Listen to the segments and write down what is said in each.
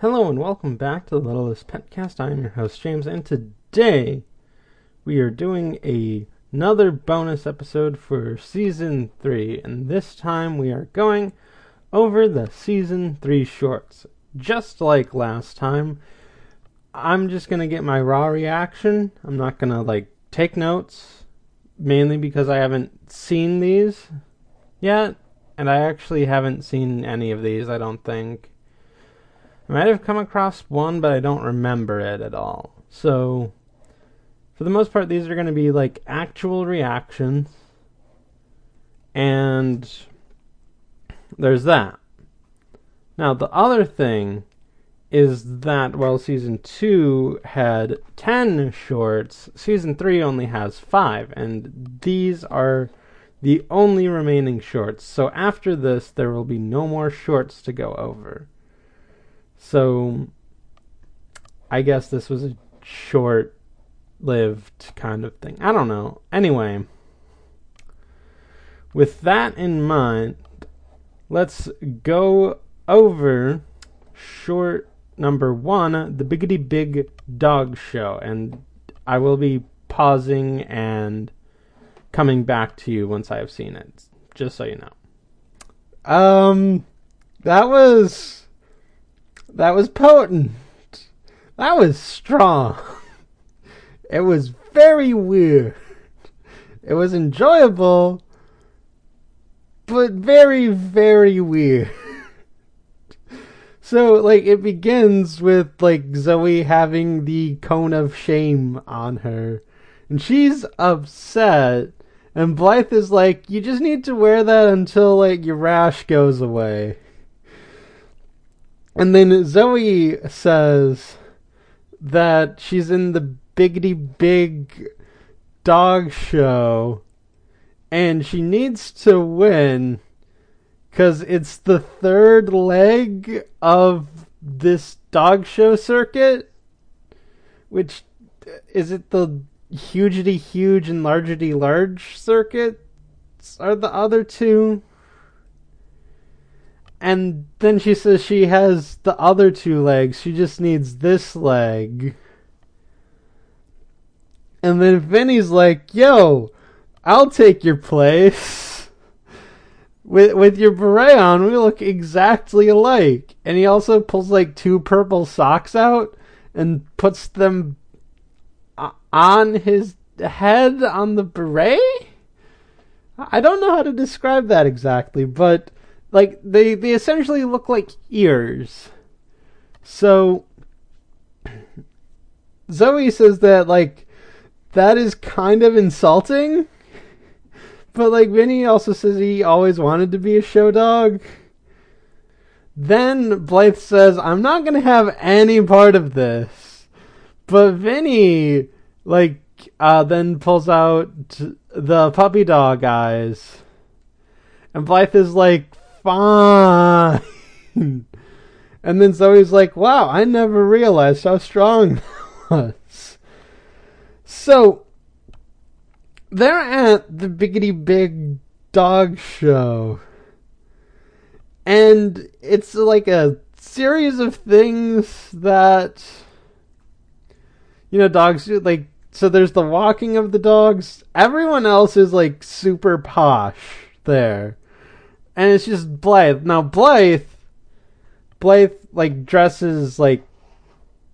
Hello and welcome back to the Littlest Petcast. I am your host James, and today we are doing a, another bonus episode for season three, and this time we are going over the season three shorts. Just like last time, I'm just gonna get my raw reaction. I'm not gonna like take notes, mainly because I haven't seen these yet, and I actually haven't seen any of these. I don't think. I might have come across one, but I don't remember it at all. So, for the most part, these are going to be like actual reactions. And there's that. Now, the other thing is that while season 2 had 10 shorts, season 3 only has 5. And these are the only remaining shorts. So, after this, there will be no more shorts to go over. So I guess this was a short lived kind of thing. I don't know. Anyway, with that in mind, let's go over short number one, the Biggity Big Dog Show. And I will be pausing and coming back to you once I have seen it, just so you know. Um, that was that was potent. That was strong. It was very weird. It was enjoyable, but very, very weird. So, like, it begins with, like, Zoe having the cone of shame on her. And she's upset. And Blythe is like, you just need to wear that until, like, your rash goes away. And then Zoe says that she's in the biggity big dog show and she needs to win because it's the third leg of this dog show circuit. Which is it the hugity huge and largety large circuits are the other two? And then she says she has the other two legs. She just needs this leg. And then Vinnie's like, "Yo, I'll take your place." with with your beret on, we look exactly alike. And he also pulls like two purple socks out and puts them on his head on the beret. I don't know how to describe that exactly, but like they they essentially look like ears. So Zoe says that like that is kind of insulting. But like Vinnie also says he always wanted to be a show dog. Then Blythe says, I'm not gonna have any part of this. But Vinnie like uh then pulls out the puppy dog eyes. And Blythe is like, fine. and then Zoe's like, wow, I never realized how strong that was. So, they're at the Biggity Big Dog Show. And it's like a series of things that, you know, dogs do. Like, so there's the walking of the dogs. Everyone else is like super posh there and it's just Blythe. Now Blythe, Blythe like dresses like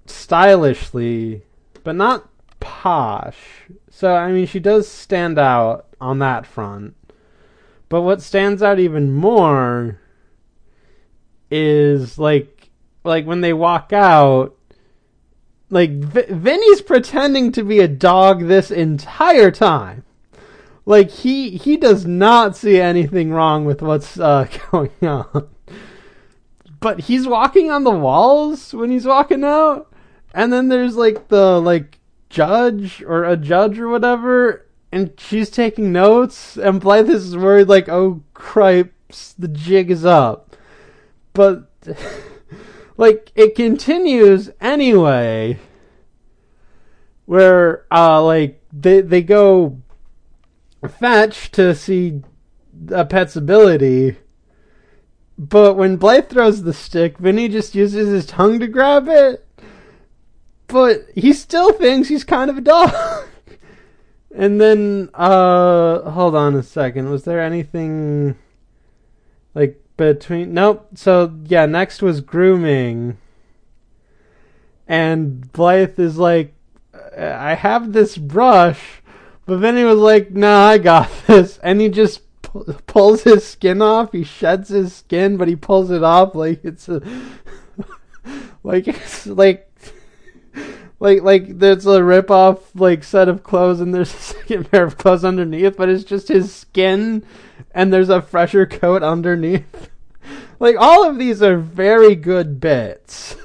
stylishly, but not posh. So I mean, she does stand out on that front. But what stands out even more is like like when they walk out like v- Vinnie's pretending to be a dog this entire time like he he does not see anything wrong with what's uh, going on. But he's walking on the walls when he's walking out, and then there's like the like judge or a judge or whatever, and she's taking notes, and Blythe is worried like, oh cripes, the jig is up. But like it continues anyway, where uh like they they go fetch to see a pet's ability but when Blythe throws the stick, Vinnie just uses his tongue to grab it. But he still thinks he's kind of a dog. and then, uh, hold on a second. Was there anything like between? Nope. So yeah, next was grooming. And Blythe is like, I have this brush, but then he was like, "Nah, I got this," and he just pulls his skin off. He sheds his skin, but he pulls it off like it's a like it's like like like there's a rip off like set of clothes and there's a second pair of clothes underneath, but it's just his skin and there's a fresher coat underneath. like all of these are very good bits.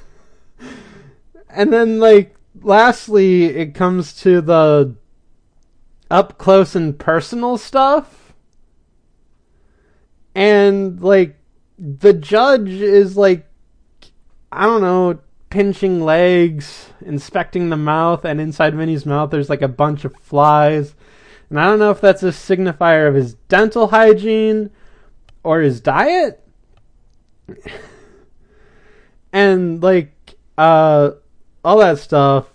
And then like lastly it comes to the up close and personal stuff and like the judge is like I don't know, pinching legs, inspecting the mouth, and inside Vinnie's mouth there's like a bunch of flies. And I don't know if that's a signifier of his dental hygiene or his diet. and like uh all that stuff.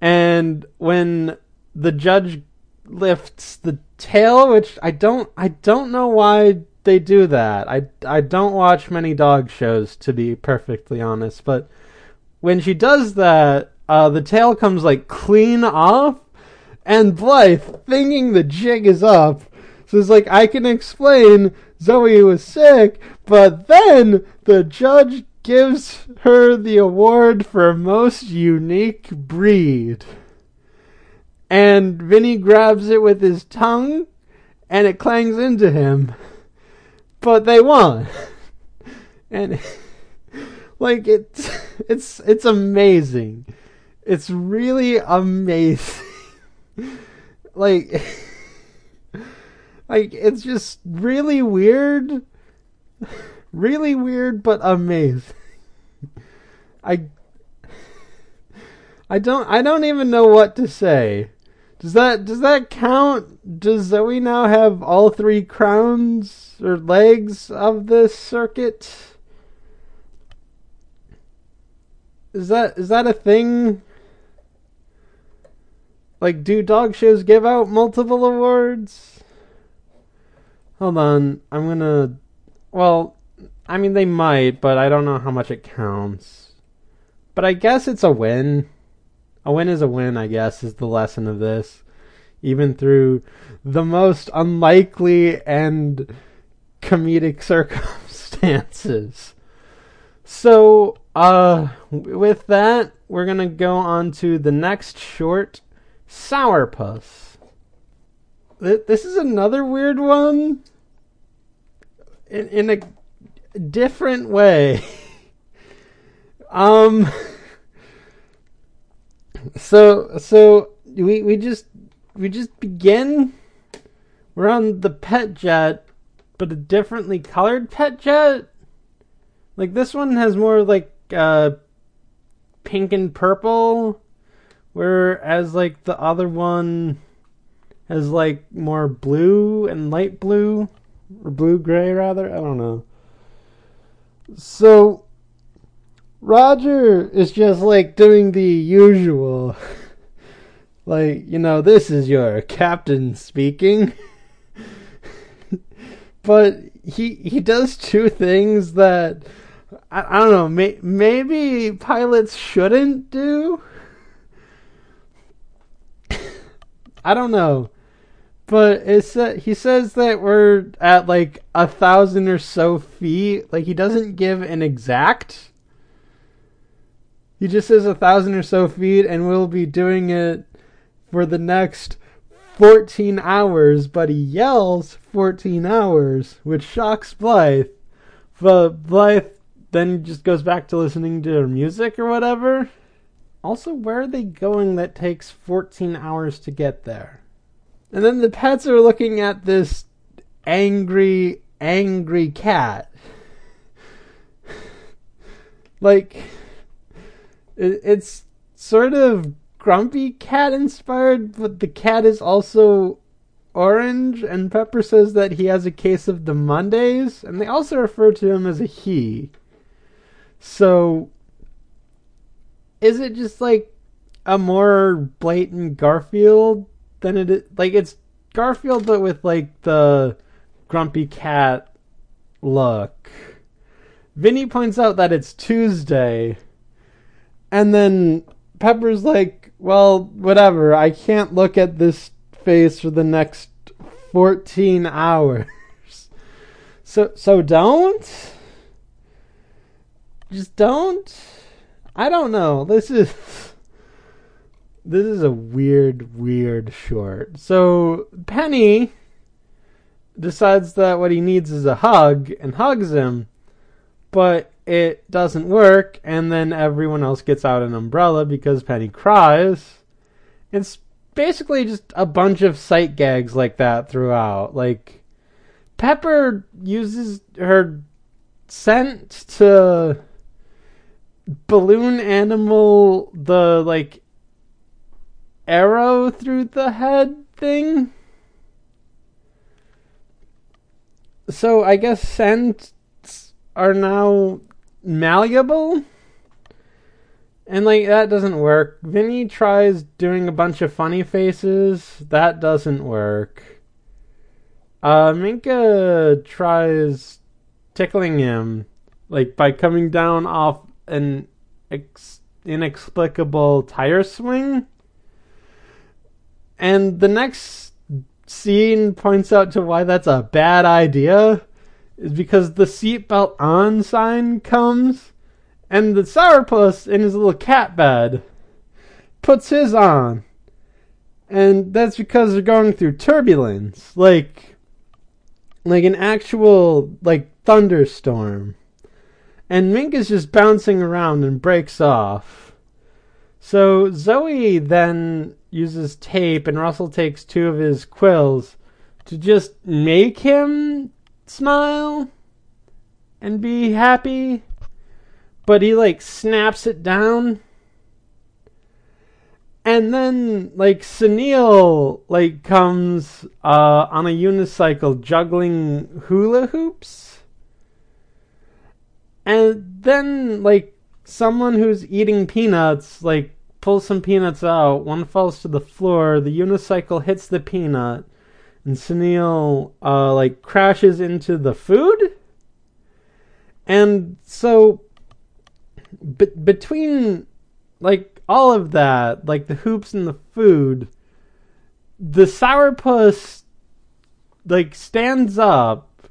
And when the judge lifts the tail, which I don't I don't know why they do that. I, I don't watch many dog shows to be perfectly honest, but when she does that, uh, the tail comes like clean off, and Blythe, thinking the jig is up, says like I can explain Zoe was sick, but then the judge gives her the award for most unique breed. And Vinnie grabs it with his tongue, and it clangs into him but they won. and like it's it's it's amazing. It's really amazing. like like it's just really weird. Really weird but amazing. I I don't I don't even know what to say. Does that does that count? Does Zoe now have all three crowns or legs of this circuit? Is that is that a thing? Like, do dog shows give out multiple awards? Hold on, I'm gonna. Well, I mean they might, but I don't know how much it counts. But I guess it's a win a win is a win, I guess, is the lesson of this. Even through the most unlikely and comedic circumstances. So, uh, with that, we're gonna go on to the next short, Sourpuss. This is another weird one. In, in a different way. um so so we we just we just begin. We're on the pet jet, but a differently colored pet jet. Like this one has more like uh, pink and purple, whereas like the other one has like more blue and light blue or blue gray rather. I don't know. So Roger is just like doing the usual. like, you know, this is your captain speaking. but he he does two things that I, I don't know, may, maybe pilots shouldn't do. I don't know. But it's uh, he says that we're at like a thousand or so feet. Like he doesn't give an exact he just says a thousand or so feet, and we'll be doing it for the next 14 hours, but he yells 14 hours, which shocks Blythe. But Blythe then just goes back to listening to music or whatever. Also, where are they going that takes 14 hours to get there? And then the pets are looking at this angry, angry cat. like, it, it's sort of grumpy cat inspired, but the cat is also orange, and Pepper says that he has a case of the Mondays, and they also refer to him as a he. So, is it just like a more blatant Garfield than it is? Like, it's Garfield, but with like the grumpy cat look. Vinnie points out that it's Tuesday, and then Pepper's like, well, whatever, I can't look at this face for the next 14 hours. So so don't just don't. I don't know. This is this is a weird weird short. So Penny decides that what he needs is a hug and hugs him, but it doesn't work and then everyone else gets out an umbrella because Penny cries. It's basically just a bunch of sight gags like that throughout. Like Pepper uses her scent to balloon animal the like arrow through the head thing. So I guess scents are now malleable. And like that doesn't work. Vinnie tries doing a bunch of funny faces. That doesn't work. Uh, Minka tries tickling him, like by coming down off an ex- inexplicable tire swing. And the next scene points out to why that's a bad idea is because the seatbelt on sign comes and the sourpuss in his little cat bed puts his on. And that's because they're going through turbulence. Like like an actual like thunderstorm. And Mink is just bouncing around and breaks off. So Zoe then uses tape and Russell takes two of his quills to just make him smile and be happy but he like snaps it down. And then like Sunil like comes uh, on a unicycle juggling hula hoops. And then like someone who's eating peanuts like pulls some peanuts out one falls to the floor the unicycle hits the peanut and Sunil uh, like crashes into the food and so be- between like all of that, like the hoops and the food, the sourpuss like stands up,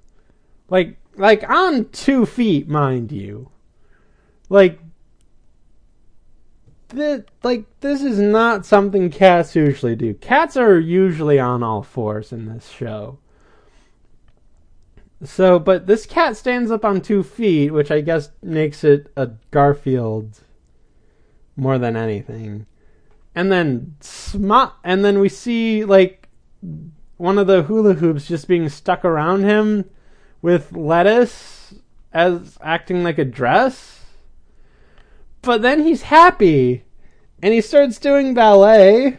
like like on two feet, mind you. Like like this is not something cats usually do. Cats are usually on all fours in this show. So, but this cat stands up on two feet, which I guess makes it a Garfield more than anything. And then sm- and then we see like one of the hula hoops just being stuck around him with lettuce as acting like a dress. But then he's happy and he starts doing ballet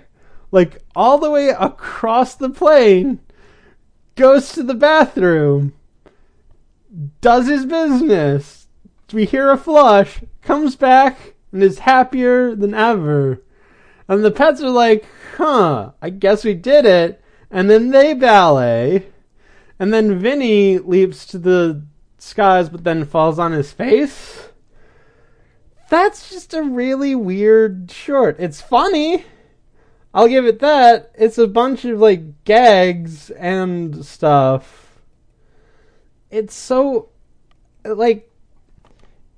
like all the way across the plane goes to the bathroom does his business. We hear a flush, comes back, and is happier than ever. And the pets are like, huh, I guess we did it. And then they ballet. And then Vinnie leaps to the skies, but then falls on his face. That's just a really weird short. It's funny. I'll give it that. It's a bunch of like gags and stuff it's so like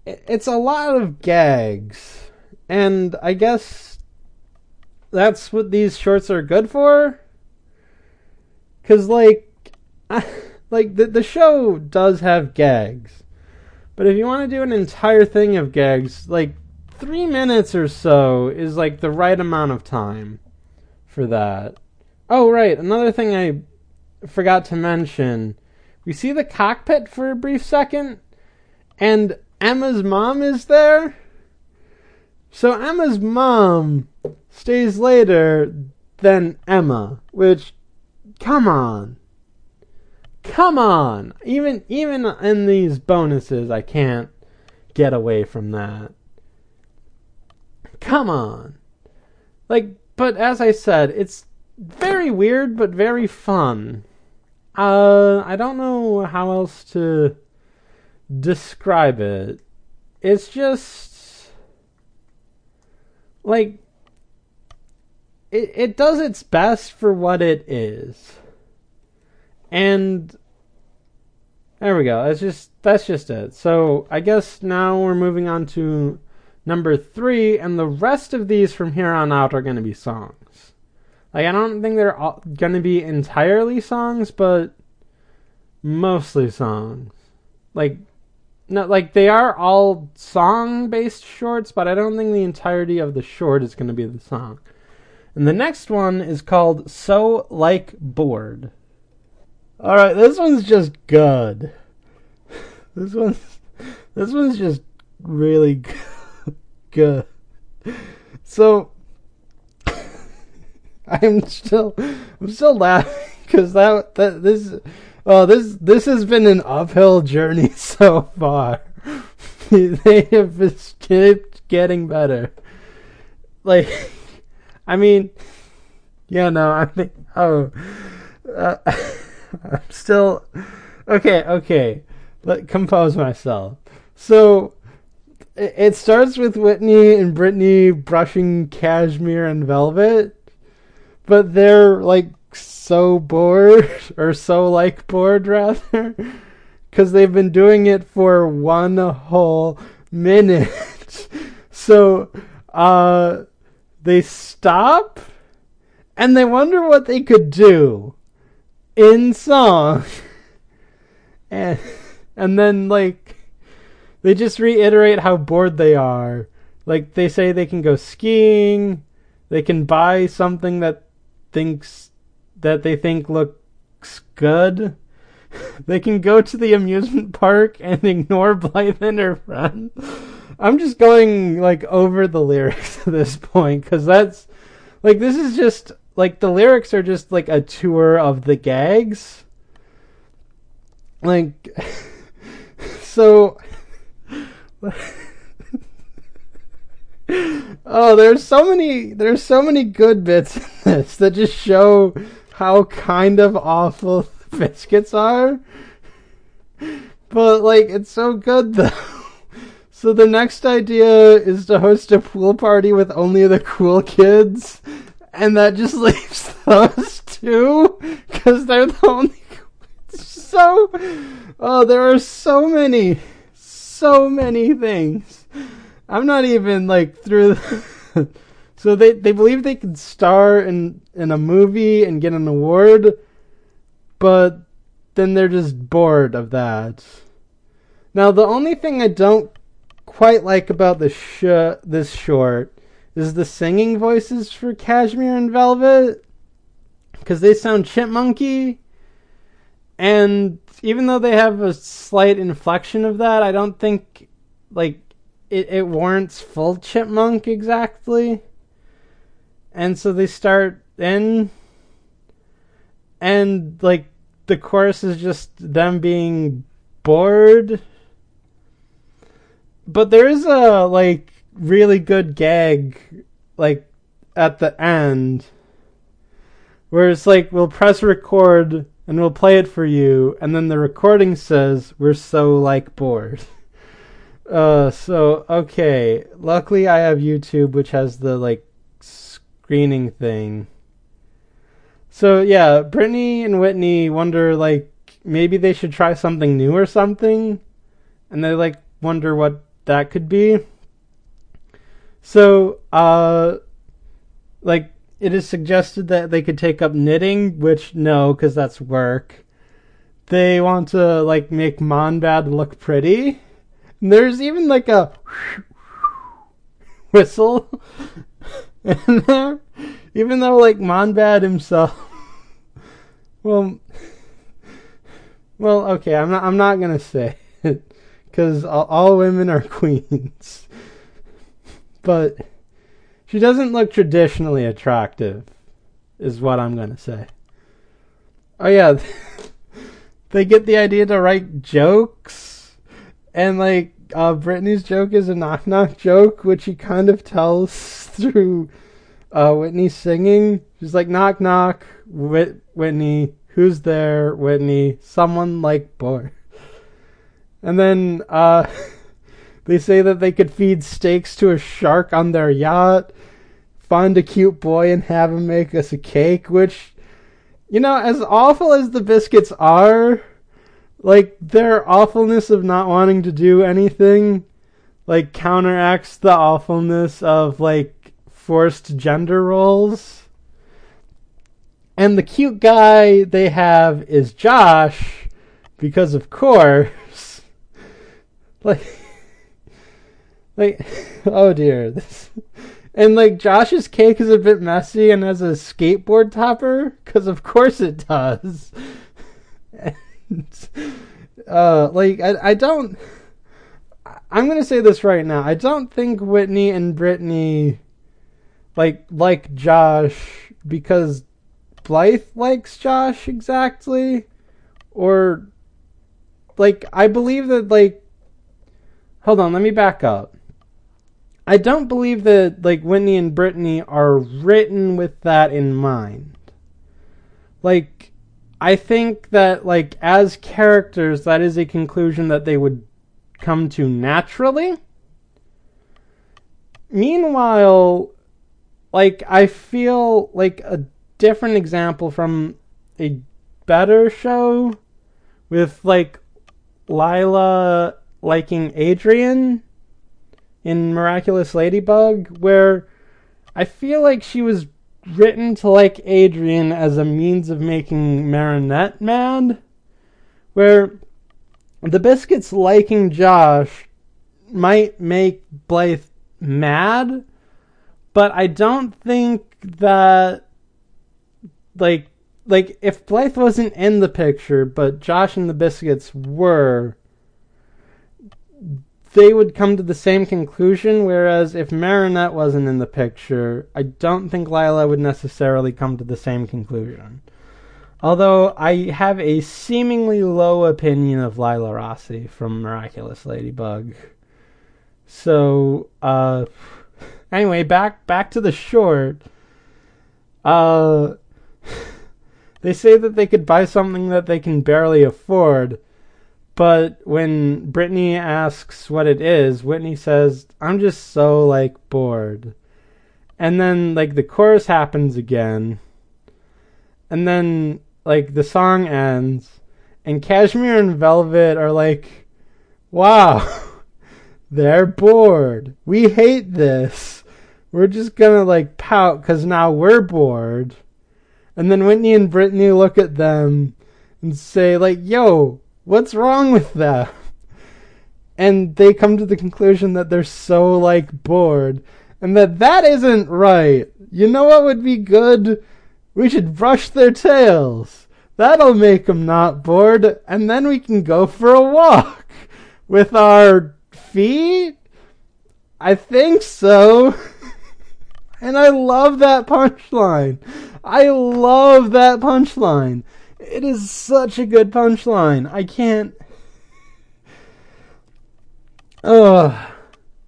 it's a lot of gags and i guess that's what these shorts are good for cuz like like the the show does have gags but if you want to do an entire thing of gags like 3 minutes or so is like the right amount of time for that oh right another thing i forgot to mention we see the cockpit for a brief second, and Emma's mom is there. So Emma's mom stays later than Emma, which come on. Come on. Even even in these bonuses I can't get away from that. Come on. Like but as I said, it's very weird but very fun. Uh I don't know how else to describe it. It's just like it it does its best for what it is. And there we go. That's just that's just it. So I guess now we're moving on to number three, and the rest of these from here on out are going to be songs. Like I don't think they're going to be entirely songs, but mostly songs. Like no, like they are all song-based shorts, but I don't think the entirety of the short is going to be the song. And the next one is called So Like Bored. Alright, this one's just good. This one's this one's just really good. So I'm still I'm still laughing because that that this oh this this has been an uphill journey so far. they have kept getting better. Like I mean, yeah, no, I think. Oh, uh, I'm still okay. Okay, let compose myself. So it, starts with Whitney and Brittany brushing cashmere and velvet, but they're like so bored or so like bored rather because they've been doing it for one whole minute. so, uh they stop and they wonder what they could do in song. And and then like they just reiterate how bored they are. Like they say they can go skiing, they can buy something that thinks that they think looks good. They can go to the amusement park and ignore Blythe and her friend. I'm just going like over the lyrics at this point because that's like this is just like the lyrics are just like a tour of the gags. Like so Oh, there's so many there's so many good bits in this that just show how kind of awful Biskits are. But like it's so good though. So the next idea is to host a pool party with only the cool kids, and that just leaves those two because they're the only. So, oh, there are so many, so many things. I'm not even like through. so they they believe they can star in in a movie and get an award, but then they're just bored of that. Now the only thing I don't quite like about this sh- this short is the singing voices for Cashmere and Velvet? Because they sound chipmunky, and even though they have a slight inflection of that, I don't think like it, it warrants full chipmunk exactly. And so they start in, and like the chorus is just them being bored. But there is a like really good gag like at the end where it's like we'll press record and we'll play it for you and then the recording says we're so like bored. Uh so okay. Luckily i have youtube which has the like screening thing. So yeah brittany and whitney wonder like maybe they should try something new or something and they like wonder what that could be. So, uh, like, it is suggested that they could take up knitting, which no, because that's work. They want to, like, make Monbad look pretty. And there's even, like, a whistle in there. Even though, like, Monbad himself. well, well, okay, I'm not, I'm not gonna say it because all, all women are queens. But she doesn't look traditionally attractive, is what I'm going to say. Oh yeah, they get the idea to write jokes, and like uh, Brittany's joke is a knock knock joke, which he kind of tells through uh, Whitney singing. She's like knock knock, Whit- Whitney, who's there? Whitney, someone like boy. And then uh, they say that they could feed steaks to a shark on their yacht, find a cute boy and have him make us a cake, which you know, as awful as the Biskits are, like their awfulness of not wanting to do anything like counteracts the awfulness of like forced gender roles. And the cute guy they have is Josh because of course like like oh dear this and like Josh's cake is a bit messy and has a skateboard topper, because of course it does. and, uh, like I, I don't. I'm gonna say this right now. I don't think Whitney and Brittany like like Josh because Blythe likes Josh exactly, or like I believe that like. Hold on, let me back up. I don't believe that like Whitney and Brittany are written with that in mind. Like I think that like as characters that is a conclusion that they would come to naturally. Meanwhile, like I feel like a different example from a better show with like Lila liking Adrien in Miraculous Ladybug, where I feel like she was written to like Adrien as a means of making Marinette mad, where the Biskits liking Josh might make Blythe mad, but I don't think that like like if Blythe wasn't in the picture, but Josh and the Biskits were, they would come to the same conclusion. Whereas if Marinette wasn't in the picture, I don't think Lila would necessarily come to the same conclusion. Although I have a seemingly low opinion of Lila Rossi from Miraculous Ladybug. So, uh, anyway, back back to the short. Uh, they say that they could buy something that they can barely afford, but when Brittany asks what it is, Whitney says, I'm just so like bored. And then like the chorus happens again. And then like the song ends and Cashmere and Velvet are like, "Wow. They're bored. We hate this. We're just to like pout cuz now we're bored." And then Whitney and Brittany look at them and say like, "Yo, What's wrong with that? And they come to the conclusion that they're so like bored and that that isn't right. You know what would be good? We should brush their tails. That'll make them not bored and then we can go for a walk with our feet. I think so. and I love that punchline. I love that punchline. It is such a good punchline. I can't. Oh,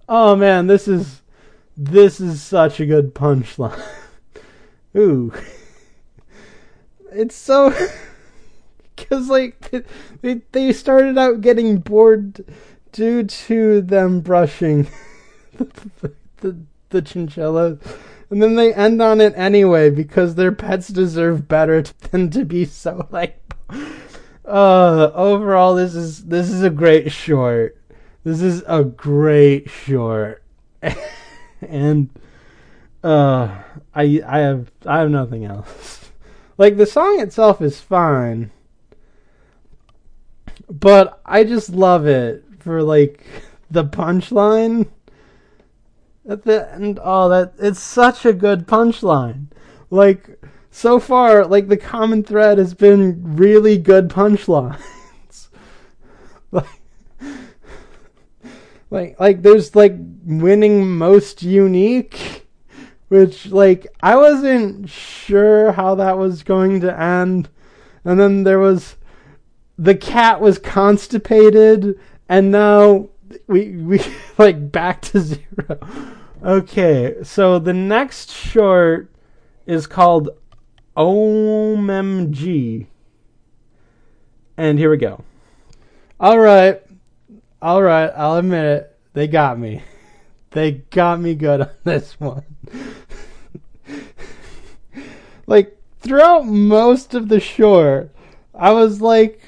oh man, this is this is such a good punchline. Ooh, it's so because like they they started out getting bored due to them brushing the, the, the chinchillas and then they end on it anyway because their pets deserve better than to be so like. Uh, overall, this is this is a great short. This is a great short, and uh, I I have I have nothing else. Like the song itself is fine, but I just love it for like the punchline at the end. Oh, that it's such a good punchline. Like so far, like the common thread has been really good punchlines. like, like, like there's like winning most unique, which like I wasn't sure how that was going to end, and then there was the cat was constipated, and now we we like back to zero. Okay, so the next short is called OMG. And here we go. All right. All right, I'll admit it. They got me. They got me good on this one. like throughout most of the short, I was like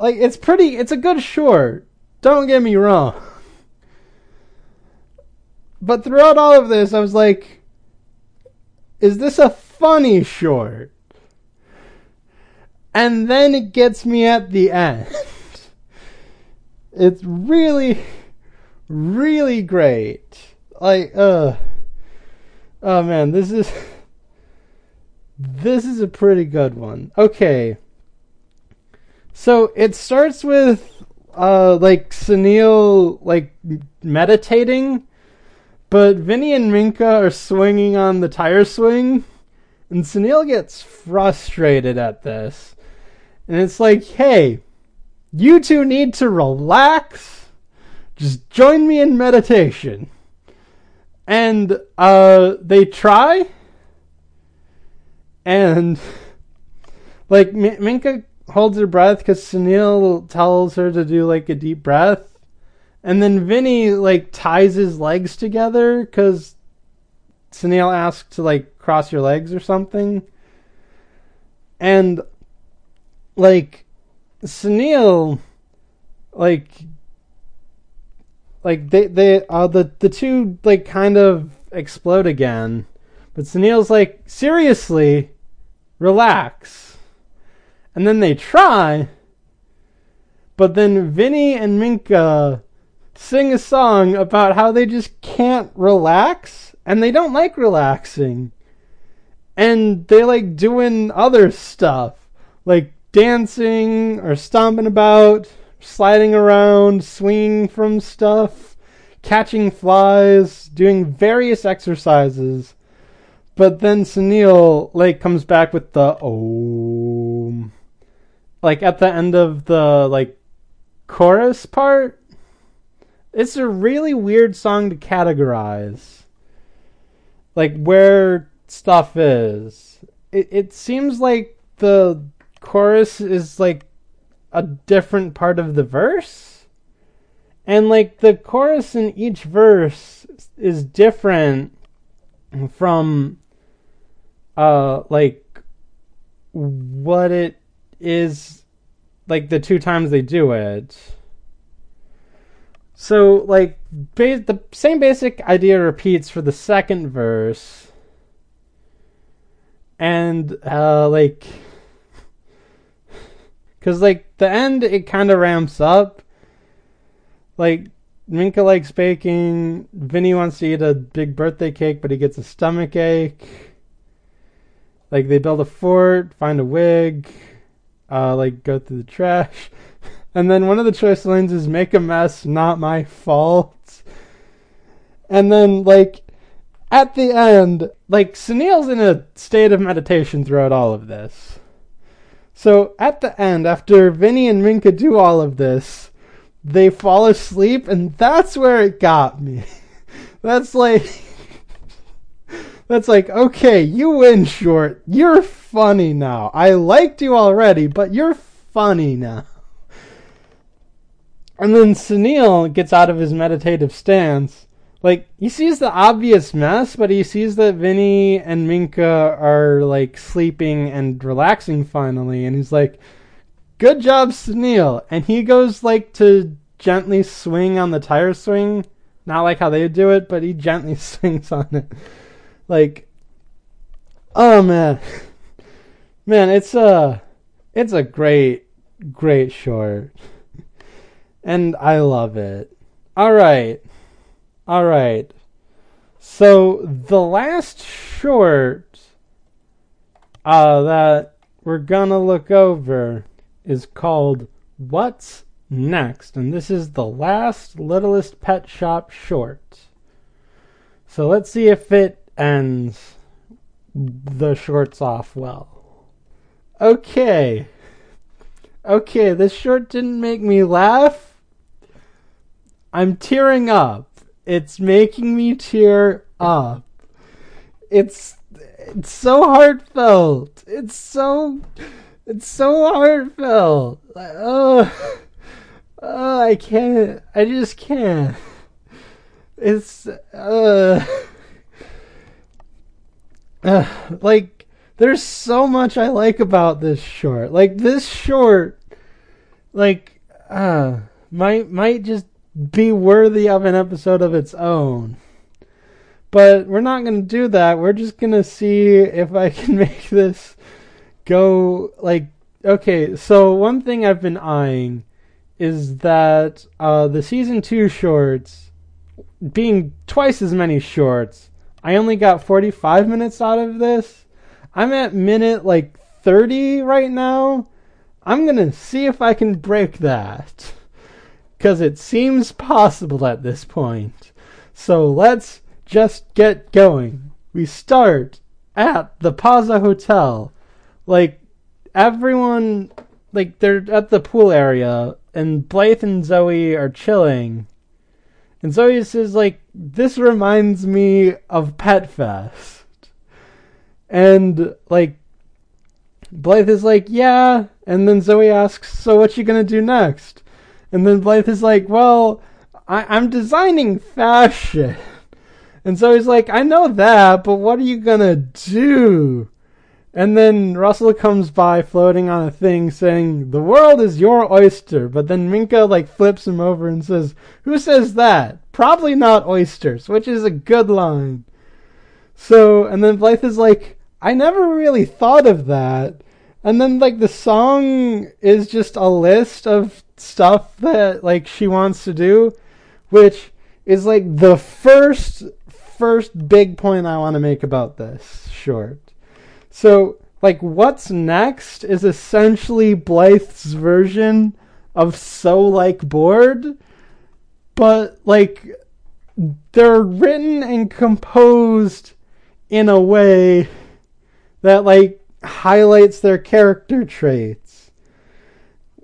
like it's pretty it's a good short. Don't get me wrong. But throughout all of this, I was like, is this a funny short? And then it gets me at the end. it's really, really great. Like, uh, oh man, this is, this is a pretty good one. Okay. So it starts with, uh, like Sunil, like, meditating but Vinnie and Minka are swinging on the tire swing, and Sunil gets frustrated at this. And it's like, hey, you two need to relax. Just join me in meditation. And uh, they try. And like Minka holds her breath because Sunil tells her to do like a deep breath and then Vinnie like ties his legs together because Sunil asked to like cross your legs or something. And like Sunil like like they they uh the the two like kind of explode again. But Sunil's like, seriously, relax. And then they try, but then Vinnie and Minka sing a song about how they just can't relax and they don't like relaxing. And they like doing other stuff, like dancing or stomping about, sliding around, swinging from stuff, catching flies, doing various exercises. But then Sunil like comes back with the oh like at the end of the like chorus part it's a really weird song to categorize. Like where stuff is. It it seems like the chorus is like a different part of the verse. And like the chorus in each verse is different from uh like what it is like the two times they do it. So, like, ba- the same basic idea repeats for the second verse. And, uh, like, because, like, the end, it kind of ramps up. Like, Minka likes baking. Vinnie wants to eat a big birthday cake, but he gets a stomach ache. Like, they build a fort, find a wig, uh, like, go through the trash. And then one of the choice lines is make a mess, not my fault. And then like at the end, like Sunil's in a state of meditation throughout all of this. So at the end, after Vinnie and Minka do all of this, they fall asleep, and that's where it got me. that's like that's like, okay, you win short. You're funny now. I liked you already, but you're funny now. And then Sunil gets out of his meditative stance. Like, he sees the obvious mess, but he sees that Vinnie and Minka are, like, sleeping and relaxing finally. And he's like, good job, Sunil. And he goes, like, to gently swing on the tire swing. Not like how they do it, but he gently swings on it. Like, oh man. Man, it's a, it's a great, great short and I love it. All right. All right. So the last short uh, that we're gonna look over is called What's Next? And this is the last Littlest Pet Shop short. So let's see if it ends the shorts off well. Okay. Okay, this short didn't make me laugh. I'm tearing up. It's making me tear up. It's it's so heartfelt. It's so it's so heartfelt. Oh, oh I can't. I just can't. It's uh, uh like there's so much I like about this short. Like this short like uh might might just be worthy of an episode of its own. But we're not to do that. We're just to see if I can make this go like okay, so one thing I've been eyeing is that uh, the season 2 shorts being twice as many shorts. I only got 45 minutes out of this. I'm at minute like 30 right now. I'm going to see if I can break that because it seems possible at this point. So let's just get going. We start at the Plaza Hotel. Like, everyone, like, they're at the pool area, and Blythe and Zoe are chilling. And Zoe says, like, this reminds me of Pet Fest. And, like, Blythe is like, yeah. And then Zoe asks, so what you gonna do next? And then Blythe is like, well, I- am designing fashion. And so he's like, I know that, but what are you gonna do? And then Russell comes by floating on a thing saying, the world is your oyster. But then Minka like flips him over and says, who says that? Probably not oysters, which is a good line. So, and then Blythe is like, I never really thought of that. And then like the song is just a list of stuff that like she wants to do, which is like the first first big point I want to make about this short. So like what's next is essentially Blythe's version of so like bored, but like they're written and composed in a way that like highlights their character traits.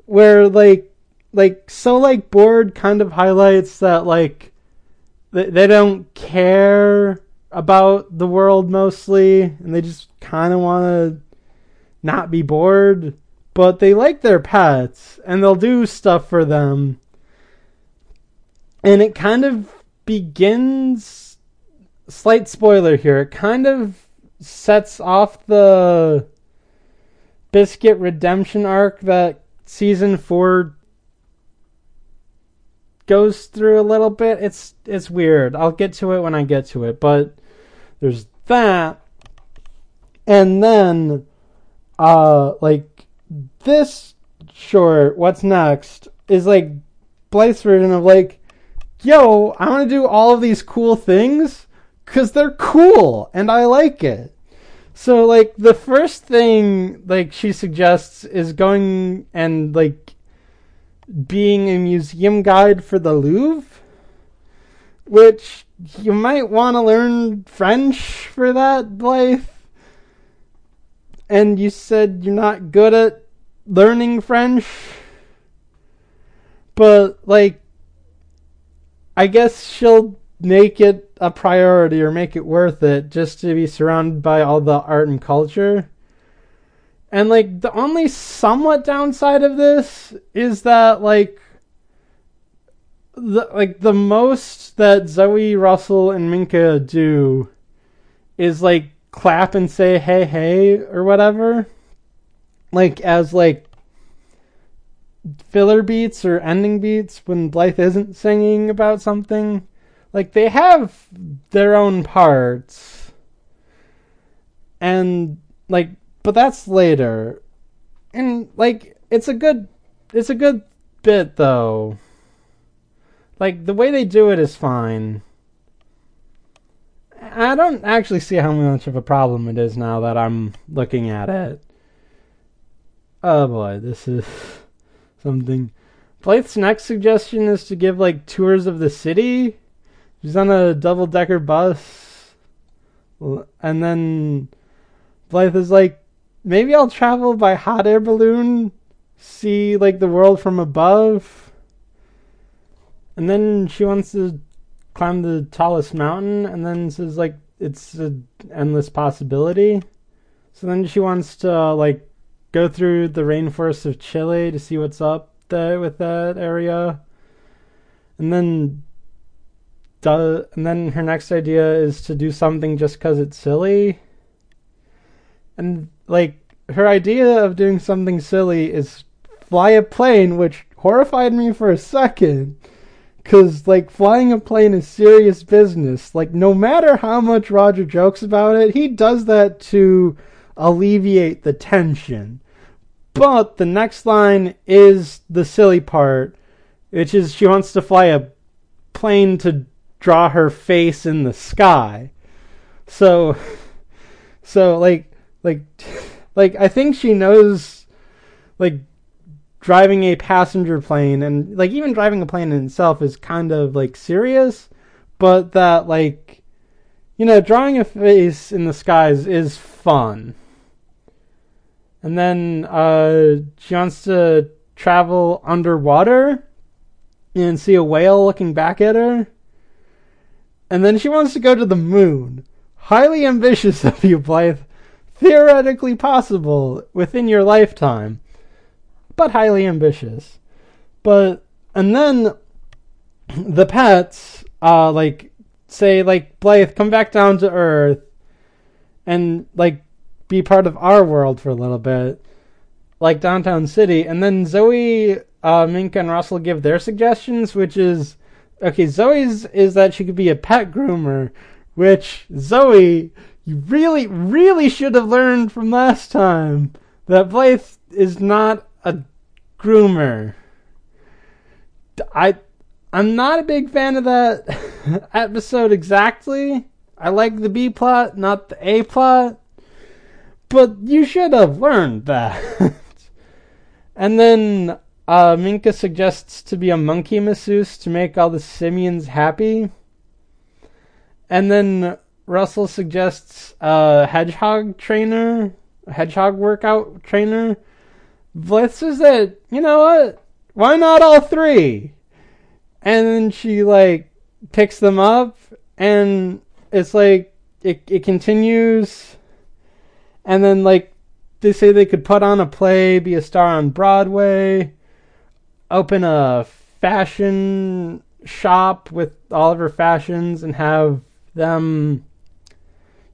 Where like like so like bored kind of highlights that like they, they don't care about the world mostly and they just kind of want to not be bored but they like their pets and they'll do stuff for them and it kind of begins slight spoiler here it kind of sets off the Biskit redemption arc that season four goes through a little bit. It's it's weird. I'll get to it when I get to it, but there's that. And then uh like this short, what's next, is like Blythe's version of like, yo, I wanna do all of these cool things because they're cool and I like it. So like the first thing like she suggests is going and like being a museum guide for the Louvre, which you might want to learn French for that, Blythe. And you said you're not good at learning French. But like I guess she'll make it a priority or make it worth it just to be surrounded by all the art and culture. And like the only somewhat downside of this is that like the like the most that Zoe Russell and Minka do is like clap and say hey hey or whatever. Like as like filler beats or ending beats when Blythe isn't singing about something. Like they have their own parts. And like but that's later. And like it's a good it's a good bit though like the way they do it is fine i don't actually see how much of a problem it is now that i'm looking at it oh boy this is something Blythe's next suggestion is to give like tours of the city She's on a double decker bus. And then Blythe is like, maybe I'll travel by hot air balloon, see like the world from above. And then she wants to climb the tallest mountain and then says like it's an endless possibility. So then she wants to like go through the rainforest of Chile to see what's up there with that area. And then do, and then her next idea is to do something just cuz it's silly. And like her idea of doing something silly is fly a plane, which horrified me for a second. Cause like flying a plane is serious business. Like no matter how much Roger jokes about it, he does that to alleviate the tension. But the next line is the silly part, which is she wants to fly a plane to draw her face in the sky. So so like like like I think she knows like driving a passenger plane and like even driving a plane in itself is kind of like serious, but that like you know, drawing a face in the skies is fun. And then uh, she wants to travel underwater and see a whale looking back at her. And then she wants to go to the moon. Highly ambitious of you, Blythe. Theoretically possible within your lifetime but highly ambitious. But and then the pets, uh, like say like Blythe, come back down to Earth, and like be part of our world for a little bit, like downtown city, and then Zoe, uh, Minka, and Russell give their suggestions, which is okay. Zoe's is that she could be a pet groomer, which Zoe, you really, really should have learned from last time that Blythe is not a groomer. I I'm not a big fan of that episode exactly. I like the B plot, not the A plot. But you should have learned that. and then uh, Minka suggests to be a monkey masseuse to make all the simians happy. And then Russell suggests a hedgehog trainer, a hedgehog workout trainer Blythe says that, you know what? Why not all three? And then she like picks them up and it's like it it continues and then like they say they could put on a play, be a star on Broadway, open a fashion shop with all of her fashions and have them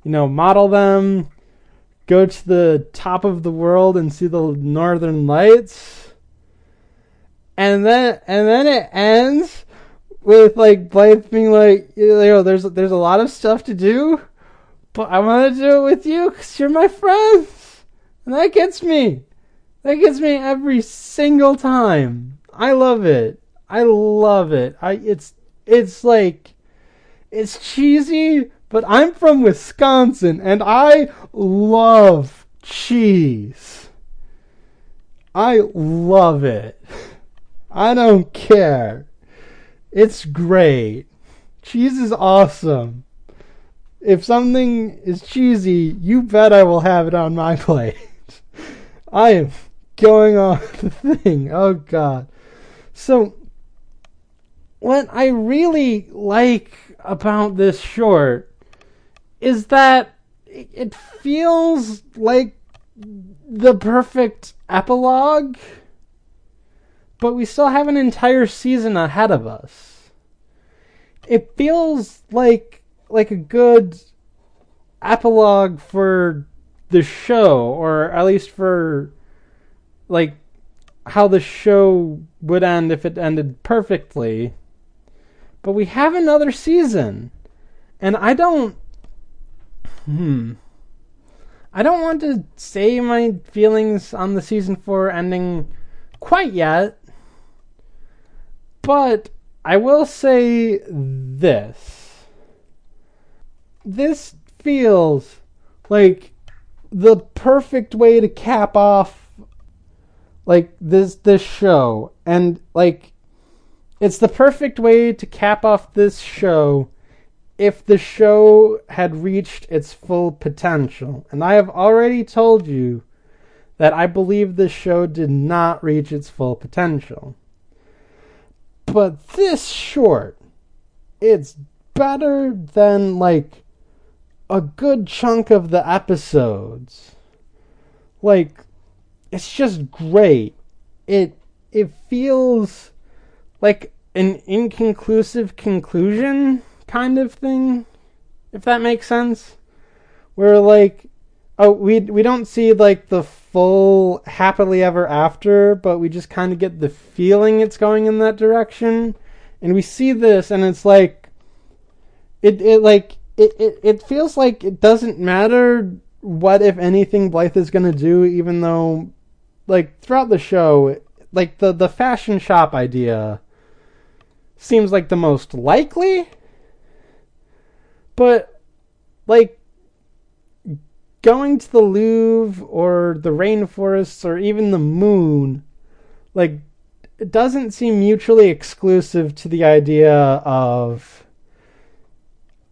you know model them go to the top of the world and see the northern lights. And then and then it ends with like Blythe being like, you know, there's there's a lot of stuff to do, but I want to do it with you because you're my friends, and that gets me. That gets me every single time. I love it. I love it. I it's it's like it's cheesy, but I'm from Wisconsin and I love cheese. I love it. I don't care. It's great. Cheese is awesome. If something is cheesy, you bet I will have it on my plate. I am going on the thing. Oh god. So what I really like about this short is that it feels like the perfect epilogue, but we still have an entire season ahead of us. It feels like like a good epilogue for the show, or at least for like how the show would end if it ended perfectly. But we have another season. And I don't Hmm. I don't want to say my feelings on the season four ending quite yet, but I will say this. This feels like the perfect way to cap off like this this show and like it's the perfect way to cap off this show if the show had reached its full potential. And I have already told you that I believe this show did not reach its full potential. But this short, it's better than like a good chunk of the episodes. Like it's just great. It it feels like an inconclusive conclusion kind of thing, if that makes sense. Where like oh we we don't see like the full happily ever after, but we just kind of get the feeling it's going in that direction. And we see this and it's like it it like it, it, it feels like it doesn't matter what if anything Blythe is gonna do, even though like throughout the show, like the the fashion shop idea seems like the most likely, but like going to the Louvre or the rainforests or even the moon, like it doesn't seem mutually exclusive to the idea of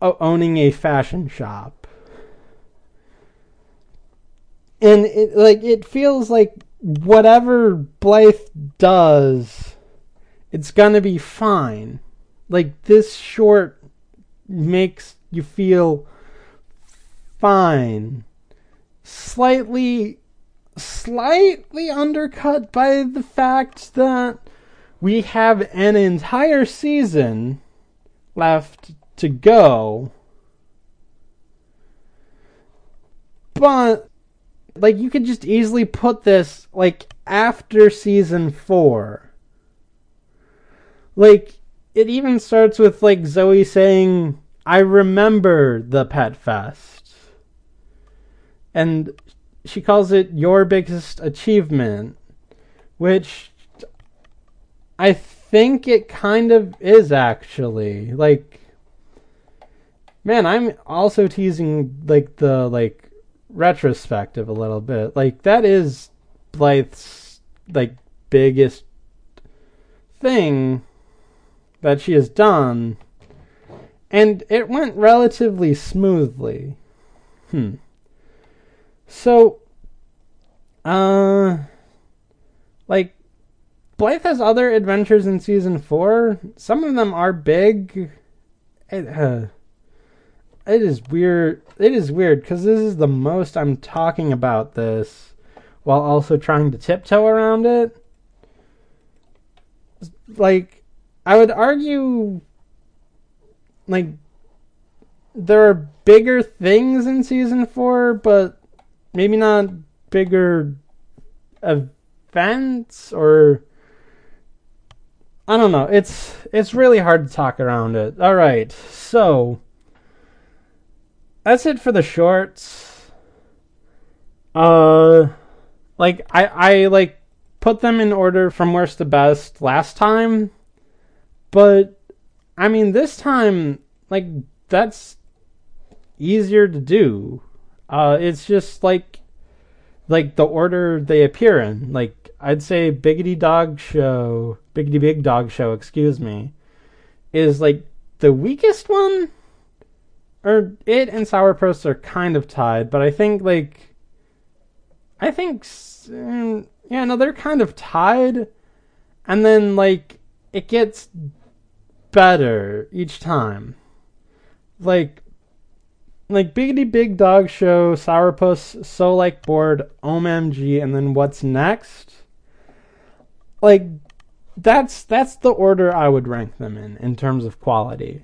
owning a fashion shop. And it like it feels like whatever Blythe does, it's gonna be fine. Like this short makes you feel fine. Slightly slightly undercut by the fact that we have an entire season left to go. But like you could just easily put this like after season 4. Like it even starts with like Zoe saying, "I remember the Pet Fest." And she calls it your biggest achievement, which I think it kind of is actually. Like man, I'm also teasing like the like retrospective a little bit. Like that is Blythe's like biggest thing that she has done. And it went relatively smoothly. Hmm. So uh like Blythe has other adventures in season 4. Some of them are big. It, uh, it is weird. It is weird because this is the most I'm talking about this while also trying to tiptoe around it. Like, I would argue, like, there are bigger things in season four, but maybe not bigger events or I don't know. It's it's really hard to talk around it. All right, so that's it for the shorts. Uh, like I I like put them in order from worst to best last time, but I mean this time like that's easier to do. Uh, it's just like like the order they appear in. Like I'd say Biggity Dog Show, Biggity Big Dog Show, excuse me, is like the weakest one or it and Sourpuss are kind of tied, but I think like I think mm, yeah, no, they're kind of tied, and then like it gets better each time. Like like Biggity Big Dog Show, Sourpuss, So Like Bored, OMG, and then what's next? Like that's that's the order I would rank them in in terms of quality.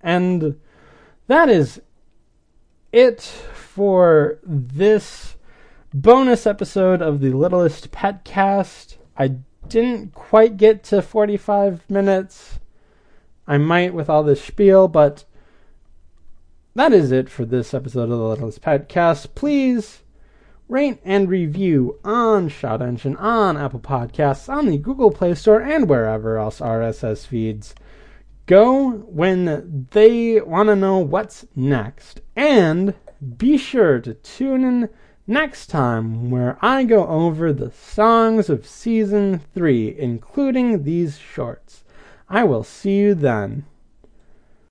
And that is it for this bonus episode of the Littlest Pet Cast. I didn't quite get to 45 minutes. I might with all this spiel, but that is it for this episode of the Littlest Podcast. Please rate and review on Shout Engine, on Apple Podcasts, on the Google Play Store, and wherever else RSS feeds go when they want to know what's next. And be sure to tune in next time where I go over the songs of season 3, including these shorts. I will see you then.